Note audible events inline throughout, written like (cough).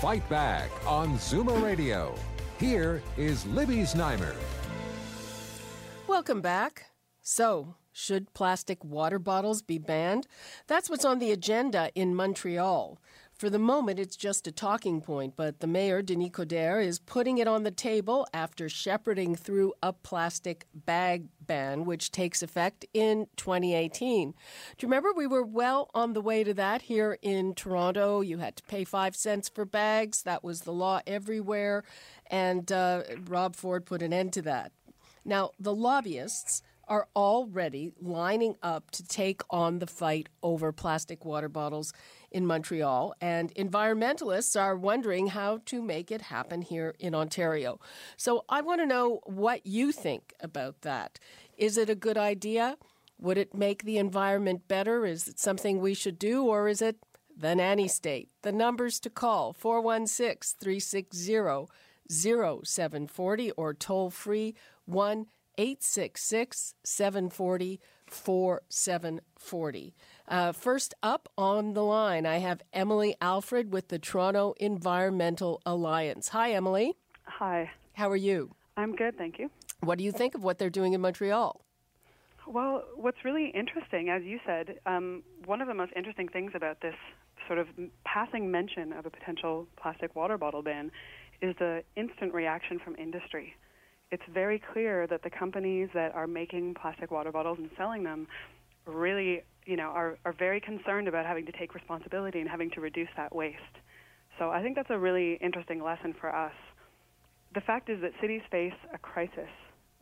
Fight Back on Zoomer Radio. Here is Libby Znaimer. Welcome back. So, should plastic water bottles be banned? That's what's on the agenda in Montreal. For the moment, it's just a talking point, but the mayor, Denis Coderre, is putting it on the table after shepherding through a plastic bag ban, which takes effect in 2018. Do you remember we were well on the way to that here in Toronto? You had to pay five cents for bags. That was the law everywhere. And uh, Rob Ford put an end to that. Now, the lobbyists are already lining up to take on the fight over plastic water bottles in Montreal, and environmentalists are wondering how to make it happen here in Ontario. So I want to know what you think about that. Is it a good idea? Would it make the environment better? Is it something we should do, or is it the nanny state? The numbers to call 416 360 0740 or toll free 1 866 740 4740. Uh, first up on the line, I have Emily Alfred with the Toronto Environmental Alliance. Hi, Emily. Hi. How are you? I'm good, thank you. What do you think of what they're doing in Montreal? Well, what's really interesting, as you said, um, one of the most interesting things about this sort of passing mention of a potential plastic water bottle ban is the instant reaction from industry it's very clear that the companies that are making plastic water bottles and selling them really, you know, are, are very concerned about having to take responsibility and having to reduce that waste. So I think that's a really interesting lesson for us. The fact is that cities face a crisis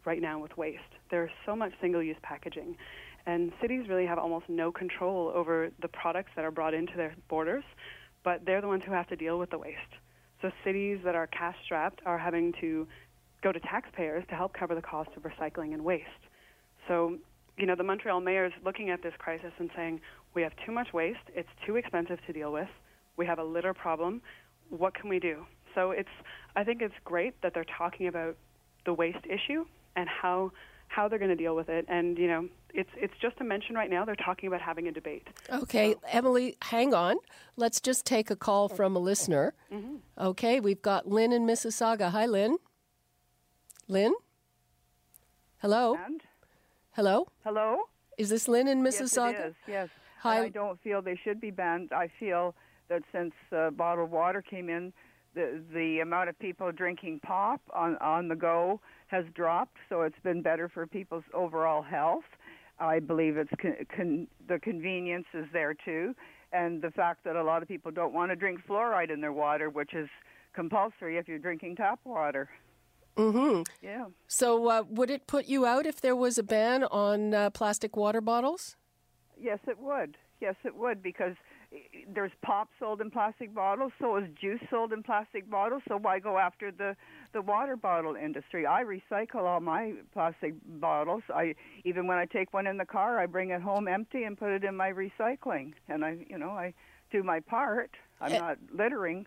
right now with waste. There's so much single-use packaging, and cities really have almost no control over the products that are brought into their borders, but they're the ones who have to deal with the waste. So cities that are cash strapped are having to go to taxpayers to help cover the cost of recycling and waste. So, you know, the Montreal mayor is looking at this crisis and saying, we have too much waste, it's too expensive to deal with, we have a litter problem, what can we do? So it's, I think it's great that they're talking about the waste issue and how how they're going to deal with it. And you know, it's it's just a mention right now. They're talking about having a debate. Okay, so. Emily, hang on. Let's just take a call from a listener. Mm-hmm. Okay, we've got Lynn in Mississauga. Hi, Lynn. Lynn? Hello? And? Hello? Hello? Is this Lynn in Mississauga? Yes, it is. Yes. Hi. I don't feel they should be banned. I feel that since uh, bottled water came in, the the amount of people drinking pop on on the go has dropped, so it's been better for people's overall health. I believe it's con- con- the convenience is there too, and the fact that a lot of people don't want to drink fluoride in their water, which is compulsory if you're drinking tap water. Mm-hmm. Yeah. So, uh, would it put you out if there was a ban on uh, plastic water bottles? Yes, it would. Yes, it would because there's pop sold in plastic bottles, so is juice sold in plastic bottles. So why go after the the water bottle industry? I recycle all my plastic bottles. I even when I take one in the car, I bring it home empty and put it in my recycling, and I you know I do my part. I'm not littering.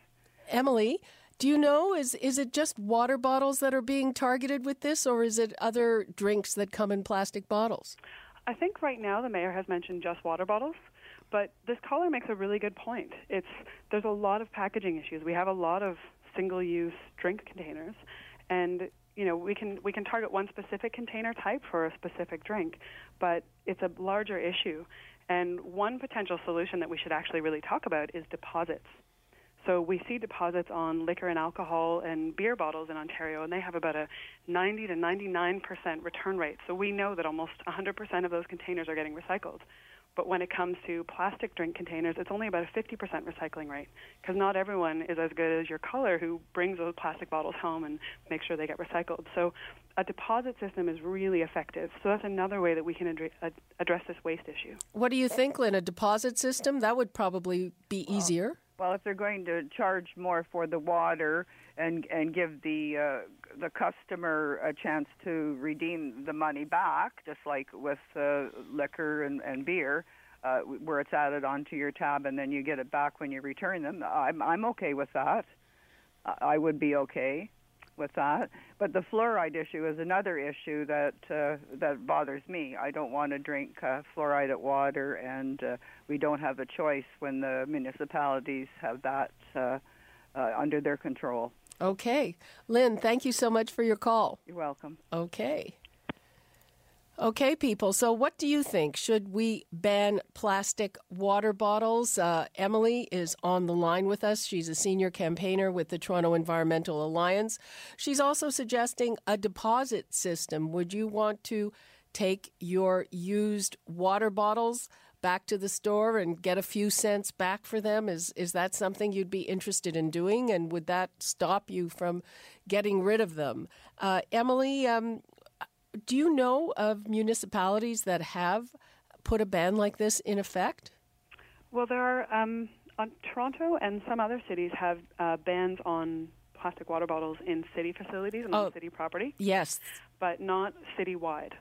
Emily, do you know is is it just water bottles that are being targeted with this, or is it other drinks that come in plastic bottles? I think right now the mayor has mentioned just water bottles, but this caller makes a really good point. It's there's a lot of packaging issues. We have a lot of single-use drink containers, and you know we can we can target one specific container type for a specific drink, but it's a larger issue. And one potential solution that we should actually really talk about is deposits. So we see deposits on liquor and alcohol and beer bottles in Ontario, and they have about a 90 to 99 percent return rate. So we know that almost 100 percent of those containers are getting recycled. But when it comes to plastic drink containers, it's only about a 50% recycling rate because not everyone is as good as your caller who brings those plastic bottles home and makes sure they get recycled. So a deposit system is really effective. So that's another way that we can address this waste issue. What do you think, Lynn? A deposit system? That would probably be easier. Well, if they're going to charge more for the water and and give the uh, the customer a chance to redeem the money back, just like with uh, liquor and, and beer, uh, where it's added onto your tab and then you get it back when you return them, I'm I'm okay with that. I would be okay with that. But the fluoride issue is another issue that uh, that bothers me. I don't want to drink uh, fluoridated water, and uh, we don't have a choice when the municipalities have that uh, uh, under their control. Okay. Lynn, thank you so much for your call. You're welcome. Okay. Okay, people. So, what do you think? Should we ban plastic water bottles? Uh, Emily is on the line with us. She's a senior campaigner with the Toronto Environmental Alliance. She's also suggesting a deposit system. Would you want to take your used water bottles back to the store and get a few cents back for them? Is is that something you'd be interested in doing? And would that stop you from getting rid of them? Uh, Emily, um, do you know of municipalities that have put a ban like this in effect? Well, there are. Um, on Toronto and some other cities have uh, bans on plastic water bottles in city facilities and Oh. on city property, Yes. but not citywide.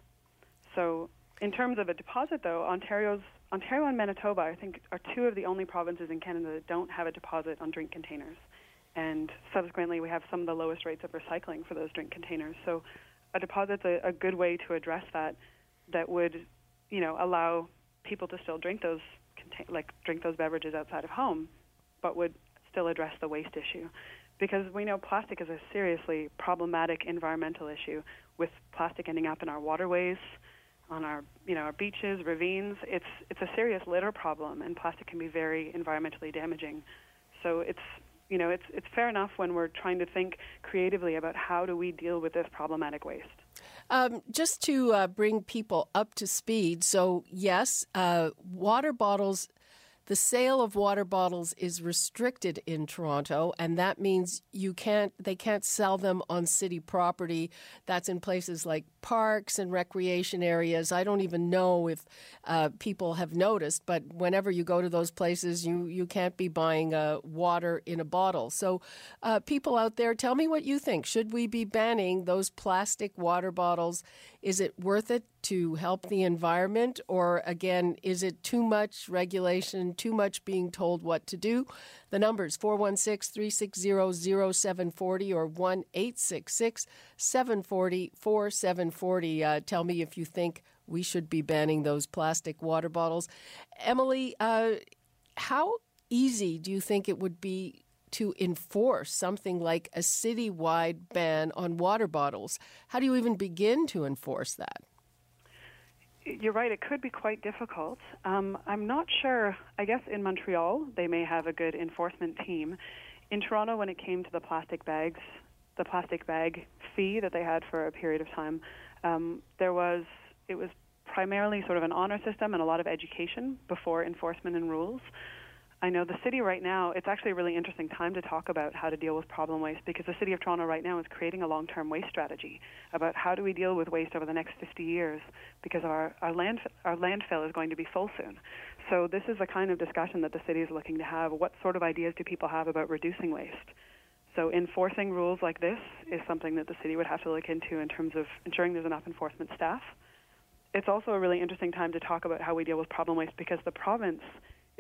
So, in terms of a deposit, though, Ontario's Ontario and Manitoba, I think, are two of the only provinces in Canada that don't have a deposit on drink containers, and subsequently, we have some of the lowest rates of recycling for those drink containers. So, a deposit's a, a good way to address that. That would, you know, allow people to still drink those like drink those beverages outside of home, but would still address the waste issue. Because we know plastic is a seriously problematic environmental issue, with plastic ending up in our waterways, on our you know our beaches, ravines. It's it's a serious litter problem, and plastic can be very environmentally damaging. So it's you know it's it's fair enough when we're trying to think creatively about how do we deal with this problematic waste. Um, just to uh, bring people up to speed, so yes, uh, water bottles, the sale of water bottles is restricted in Toronto, and that means you can't, they can't sell them on city property. That's in places like parks and recreation areas. I don't even know if uh, people have noticed, but whenever you go to those places, you, you can't be buying uh, water in a bottle. So, uh, people out there, tell me what you think. Should we be banning those plastic water bottles? Is it worth it to help the environment? Or again, is it too much regulation, too much being told what to do? The numbers 416 360 0740 or 1 866 740 4740. Uh, Tell me if you think we should be banning those plastic water bottles. Emily, uh, how easy do you think it would be to enforce something like a citywide ban on water bottles? How do you even begin to enforce that? You're right. It could be quite difficult. Um, I'm not sure. I guess in Montreal they may have a good enforcement team. In Toronto, when it came to the plastic bags, the plastic bag fee that they had for a period of time, um, there was it was primarily sort of an honor system and a lot of education before enforcement and rules. I know the city right now, it's actually a really interesting time to talk about how to deal with problem waste because the city of Toronto right now is creating a long term waste strategy about how do we deal with waste over the next 50 years because our, our, land, our landfill is going to be full soon. So, this is the kind of discussion that the city is looking to have. What sort of ideas do people have about reducing waste? So, enforcing rules like this is something that the city would have to look into in terms of ensuring there's enough enforcement staff. It's also a really interesting time to talk about how we deal with problem waste because the province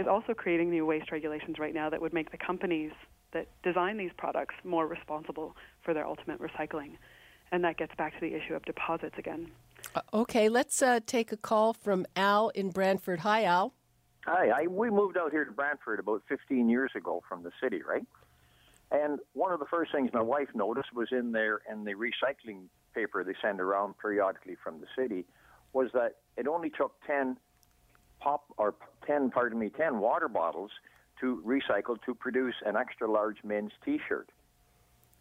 is also creating new waste regulations right now that would make the companies that design these products more responsible for their ultimate recycling. And that gets back to the issue of deposits again. Uh, okay, let's uh, take a call from Al in Brantford. Hi, Al. Hi, I, we moved out here to Brantford about 15 years ago from the city, right? And one of the first things my wife noticed was in there in the recycling paper they send around periodically from the city was that it only took 10 pop or 10 pardon me 10 water bottles to recycle to produce an extra large men's t-shirt.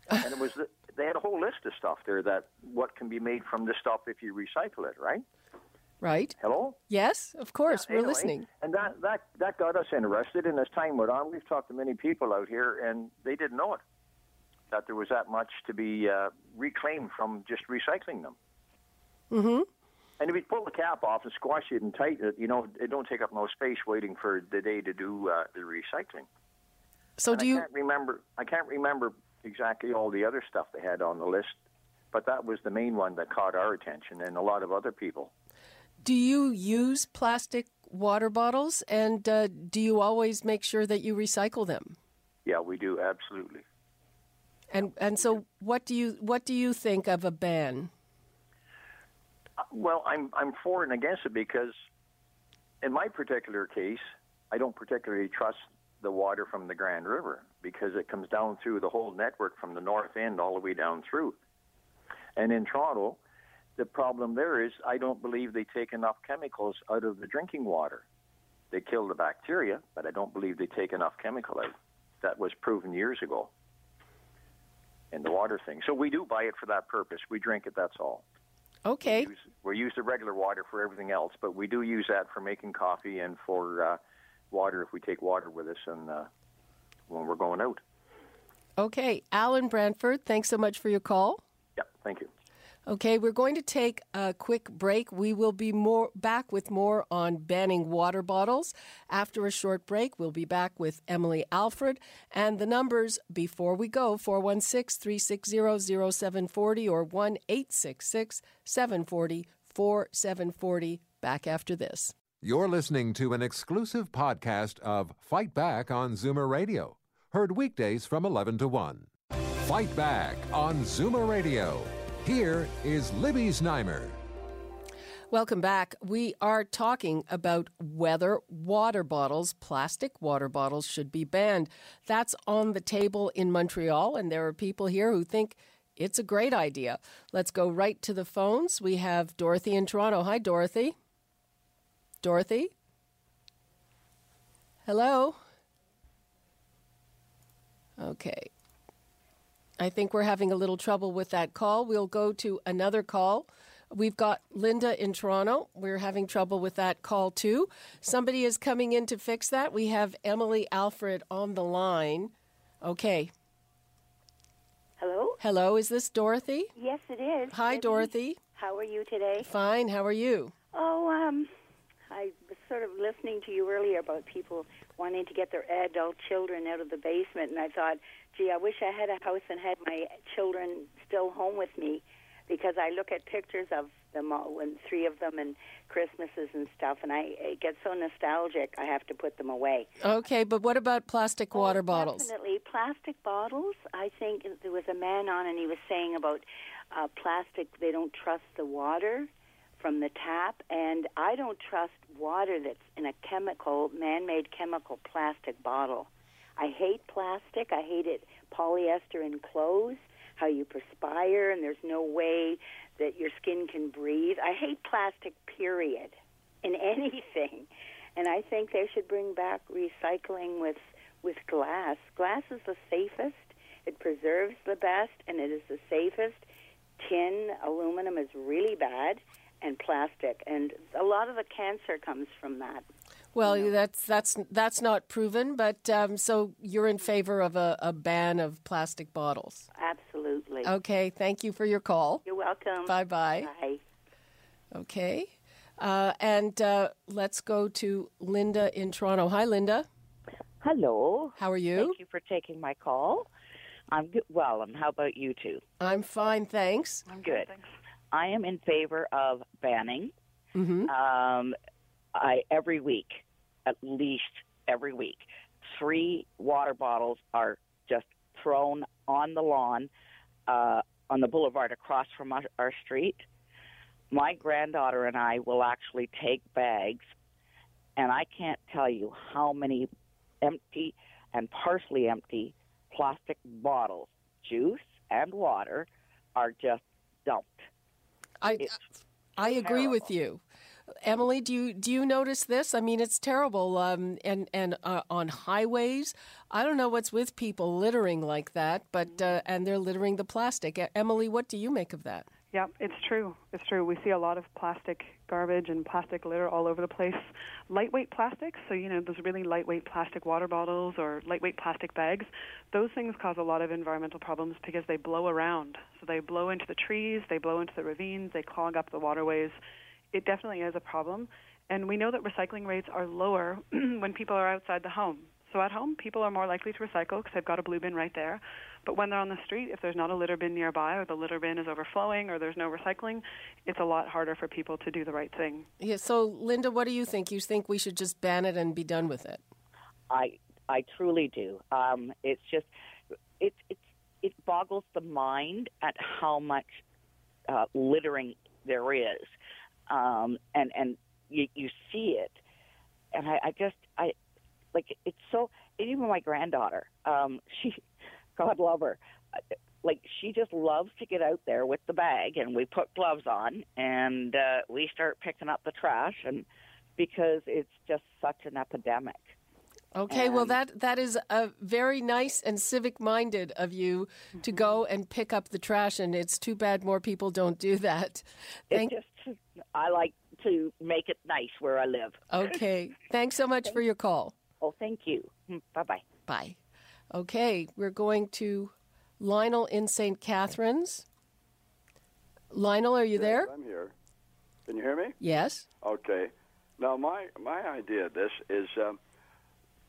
and it was the, they had a whole list of stuff there that what can be made from this stuff if you recycle it, right? Right? Hello? Yes, of course. We're Anyway, listening. And that, that, that got us interested. And as time went on, we've talked to many people out here, and they didn't know it, that there was that much to be uh, reclaimed from just recycling them. Mm-hmm. And if you pull the cap off and squash it and tighten it, you know, it don't take up no space waiting for the day to do uh, the recycling. So And do I you can't remember. I can't remember exactly all the other stuff they had on the list, but that was the main one that caught our attention and a lot of other people. do you use plastic water bottles and uh, do you always make sure that you recycle them? Yeah, we do absolutely. And and so what do you what do you think of a ban? Well, I'm I'm for and against it because, in my particular case, I don't particularly trust the water from the Grand River because it comes down through the whole network from the north end all the way down through. And in Toronto, the problem there is I don't believe they take enough chemicals out of the drinking water. They kill the bacteria, but I don't believe they take enough chemical out. That was proven years ago in the water thing. So we do buy it for that purpose. We drink it, that's all. Okay. use, we use the regular water for everything else, but we do use that for making coffee and for uh, water if we take water with us and uh, when we're going out. Okay, Al in Brantford, thanks so much for your call. Yeah, thank you. Okay, we're going to take a quick break. We will be more back with more on banning water bottles. After a short break, we'll be back with Emily Alfred. And the numbers before we go 416 360 0740 or 1 866 740 4740. Back after this. You're listening to an exclusive podcast of Fight Back on Zoomer Radio. Heard weekdays from 11 to 1. Fight Back on Zoomer Radio. Here is Libby Znaimer. Welcome back. We are talking about whether water bottles, plastic water bottles, should be banned. That's on the table in Montreal, and there are people here who think it's a great idea. Let's go right to the phones. We have Dorothy in Toronto. Hi, Dorothy. Dorothy? Hello? Okay. I think we're having a little trouble with that call. We'll go to another call. We've got Linda in Toronto. We're having trouble with that call too. Somebody is coming in to fix that. We have Emily Alfred on the line. Okay. Hello? Hello, is this Dorothy? Yes, it is. Hi. Dorothy. How are you today? Fine. How are you? Oh, um, I was sort of listening to you earlier about people wanting to get their adult children out of the basement, and I thought, gee, I wish I had a house and had my children still home with me, because I look at pictures of them all, when three of them, and Christmases and stuff, and I it get so nostalgic. I have to put them away. Okay, but what about plastic water Oh, bottles? Definitely. Plastic bottles. I think there was a man on and he was saying about uh, plastic, they don't trust the water from the tap. And I don't trust water that's in a chemical, man made chemical plastic bottle. I hate plastic. I hate it polyester in clothes, how you perspire, and there's no way that your skin can breathe. I hate plastic, period, in (laughs) anything. And I think they should bring back recycling with with glass. Glass is the safest. It preserves the best, and it is the safest. Tin, aluminum is really bad, and plastic, and a lot of the cancer comes from that. Well, that's that's that's not proven, but um, so you're in favor of a, a ban of plastic bottles. Absolutely. Okay, thank you for your call. You're welcome. Bye bye. Bye. Okay. Uh, and uh, let's go to Linda in Toronto. Hi, Linda. Hello. How are you? Thank you for taking my call. I'm good. Well, and how about you two? I'm fine, thanks. I'm Good. Thanks. I am in favor of banning. hmm Um, I every week, at least every week, three water bottles are just thrown on the lawn uh, on the boulevard across from our, our street. My granddaughter and I will actually take bags, and I can't tell you how many empty and partially empty plastic bottles, juice and water, are just dumped. I It's I agree with you. Emily, do you do you notice this? I mean, it's terrible. Um, and and uh, on highways, I don't know what's with people littering like that, but uh, and they're littering the plastic. Emily, what do you make of that? Yeah, it's true. It's true. We see a lot of plastic garbage and plastic litter all over the place. Lightweight plastics, so you know, those really lightweight plastic water bottles or lightweight plastic bags, those things cause a lot of environmental problems because they blow around. So they blow into the trees, they blow into the ravines, they clog up the waterways. It definitely is a problem. And we know that recycling rates are lower (clears throat) when people are outside the home. So at home, people are more likely to recycle because they've got a blue bin right there. But when they're on the street, if there's not a litter bin nearby or the litter bin is overflowing or there's no recycling, it's a lot harder for people to do the right thing. Yeah. So, Linda, what do you think? You think we should just ban it and be done with it? I I truly do. Um, it's just it it it boggles the mind at how much uh, littering there is, um, and and you, you see it, and I, I just I like it's so. Even my granddaughter, um, (laughs) she, God love her, like she just loves to get out there with the bag, and we put gloves on, and uh, we start picking up the trash, and because it's just such an epidemic. Okay, well that that is a very nice and civic minded of you mm-hmm. to go and pick up the trash, and it's too bad more people don't do that. Thank- just I like to make it nice where I live. (laughs) Okay, thanks so much for your call. Oh, thank you. Bye bye. Bye. Okay, we're going to Lionel in St. Catharines. Lionel, are you yes, there? I'm here. Can you hear me? Yes. Okay. Now, my my idea of this is. Um,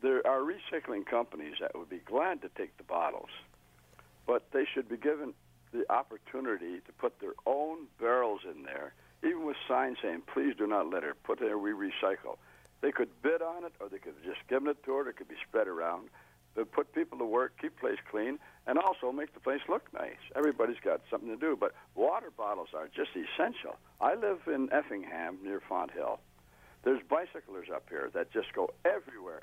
there are recycling companies that would be glad to take the bottles, but they should be given the opportunity to put their own barrels in there, even with signs saying, please do not litter, put there, we recycle. They could bid on it, or they could just given it to her, it could be spread around. But put people to work, keep place clean, and also make the place look nice. Everybody's got something to do, but water bottles are just essential. I live in Effingham near Fonthill. There's bicyclers up here that just go everywhere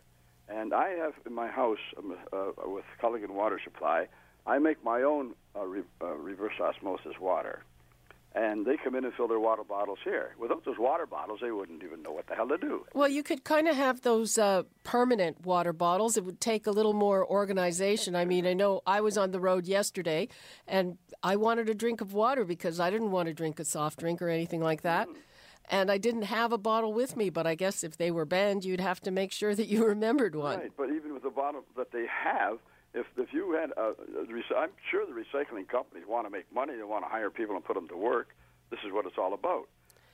and I have in my house um, uh, with Culligan Water Supply, I make my own uh, re- uh, reverse osmosis water. And they come in and fill their water bottles here. Without those water bottles, they wouldn't even know what the hell to do. Well, you could kind of have those uh, permanent water bottles. It would take a little more organization. I mean, I know I was on the road yesterday and I wanted a drink of water because I didn't want to drink a soft drink or anything like that. Mm and I didn't have a bottle with me. But I guess if they were banned, you'd have to make sure that you (laughs) remembered one. Right, but even with the bottle that they have, if if you had, a, a, I'm sure the recycling companies want to make money. They want to hire people and put them to work. This is what it's all about.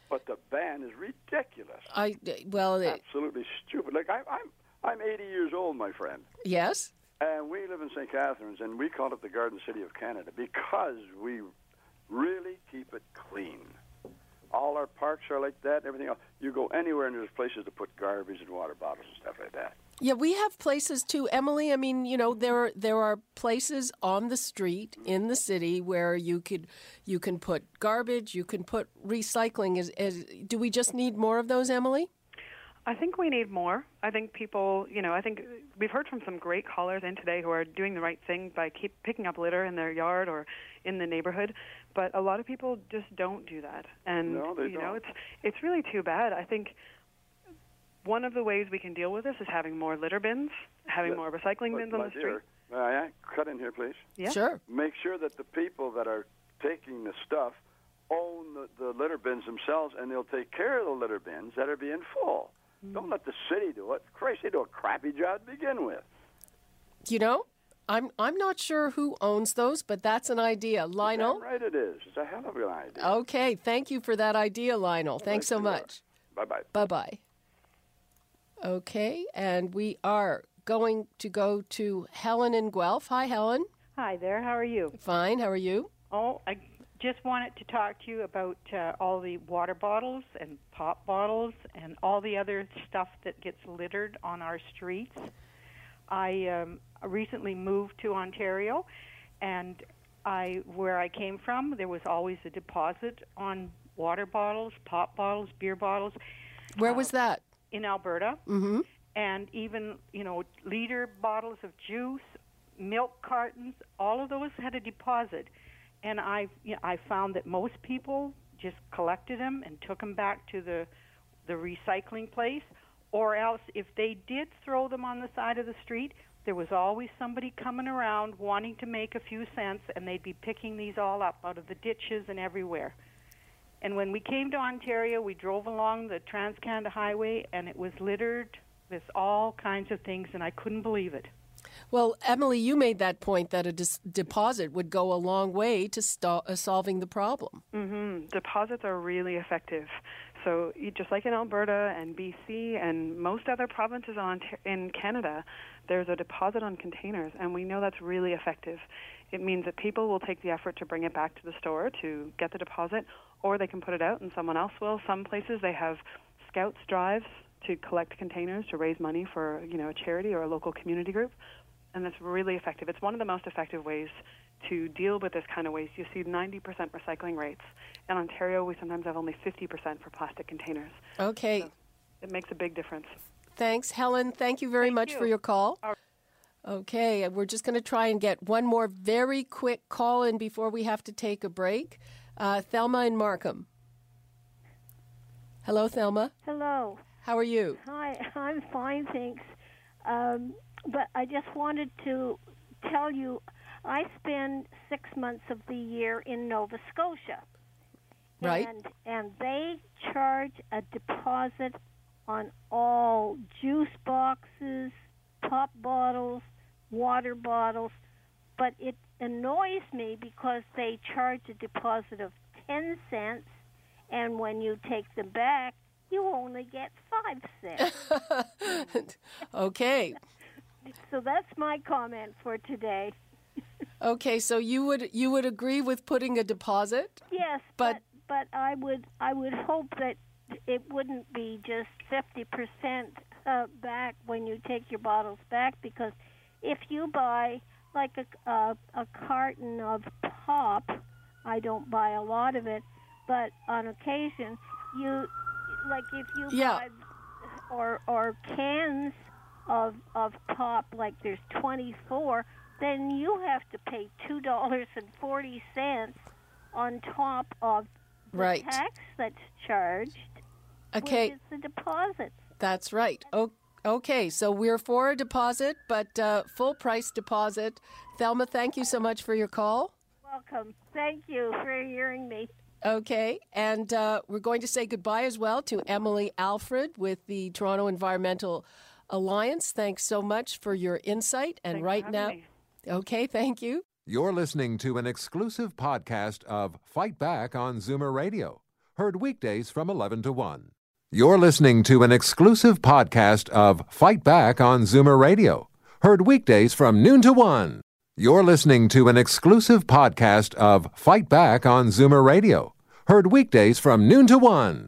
But the ban is ridiculous. I well, it, absolutely stupid. Like I, I'm I'm 80 years old, my friend. Yes. And we live in St. Catharines, and we call it the Garden City of Canada because we really keep it clean. All our parks are like that. Everything else. You go anywhere, and there's places to put garbage and water bottles and stuff like that. Yeah, we have places too, Emily. I mean, you know, there are, there are places on the street in the city where you could you can put garbage, you can put recycling. Is, is do we just need more of those, Emily? I think we need more. I think people, you know, I think we've heard from some great callers in today who are doing the right thing by keep picking up litter in their yard or in the neighborhood, but a lot of people just don't do that. And no, they you don't. know, it's it's really too bad. I think one of the ways we can deal with this is having more litter bins, having more recycling bins on the street. May I cut in here, please? Yeah. Sure. Make sure that the people that are taking the stuff own the, the litter bins themselves, and they'll take care of the litter bins that are being full. Don't let the city do it. Christ, they do a crappy job to begin with. You know, I'm I'm not sure who owns those, but that's an idea, Lionel. right, it is. It's a hell of an idea. Okay, thank you for that idea, Lionel. Thanks so much. Bye bye. Bye bye. Okay, and we are going to go to Helen in Guelph. Hi, Helen. Hi there. How are you? Fine. How are you? Oh, I just wanted to talk to you about uh, all the water bottles and pop bottles and all the other stuff that gets littered on our streets. I um, recently moved to Ontario, and I where I came from, there was always a deposit on water bottles, pop bottles, beer bottles. Where uh, was that? In Alberta. Mm-hmm. And even you know liter bottles of juice, milk cartons, all of those had a deposit and I you know, I found that most people just collected them and took them back to the the recycling place, or else if they did throw them on the side of the street, there was always somebody coming around wanting to make a few cents, and they'd be picking these all up out of the ditches and everywhere. And when we came to Ontario, we drove along the Trans Canada Highway, and it was littered with all kinds of things, and I couldn't believe it. Well, Emily, you made that point that a dis- deposit would go a long way to st- uh, solving the problem. Mm-hmm. Deposits are really effective. So just like in Alberta and BC and most other provinces in Canada, there's a deposit on containers, and we know that's really effective. It means that people will take the effort to bring it back to the store to get the deposit, or they can put it out and someone else will. Some places they have scouts drives to collect containers to raise money for you know a charity or a local community group, and that's really effective. It's one of the most effective ways to deal with this kind of waste. You see 90% recycling rates. In Ontario, we sometimes have only 50% for plastic containers. Okay. So it makes a big difference. Thanks, Helen. Thank you very Thank much you. for your call. Okay, we're just going to try and get one more very quick call in before we have to take a break. Uh, Thelma and Markham. Hello, Thelma. Hello. How are you? Hi, (laughs) I'm fine, thanks. Um, but I just wanted to tell you I spend six months of the year in Nova Scotia. Right. And, and they charge a deposit on all juice boxes, pop bottles, water bottles, but it annoys me because they charge a deposit of 10 cents, and when you take them back, you only get 5 cents. (laughs) okay. So that's my comment for today. Okay, so you would you would agree with putting a deposit? Yes, but but, but I would I would hope that it wouldn't be just 50% uh, back when you take your bottles back because if you buy like a, a, a carton of pop, I don't buy a lot of it, but on occasion you like if you Yeah. buy or or cans of of pop like there's 24, then you have to pay two dollars and forty cents on top of the Right. tax that's charged. Okay. Which is the deposit. That's right. O- okay, so we're for a deposit, but uh, full price deposit. Thelma, thank you so much for your call. Welcome. Thank you for hearing me. Okay, and uh, we're going to say goodbye as well to Emily Alfred with the Toronto Environmental Alliance. Thanks so much for your insight. And Thanks right now, me. okay, thank you. You're listening to an exclusive podcast of Fight Back on Zoomer Radio, heard weekdays from 11 to 1. You're listening to an exclusive podcast of Fight Back on Zoomer Radio, heard weekdays from noon to 1. You're listening to an exclusive podcast of Fight Back on Zoomer Radio, heard weekdays from noon to 1.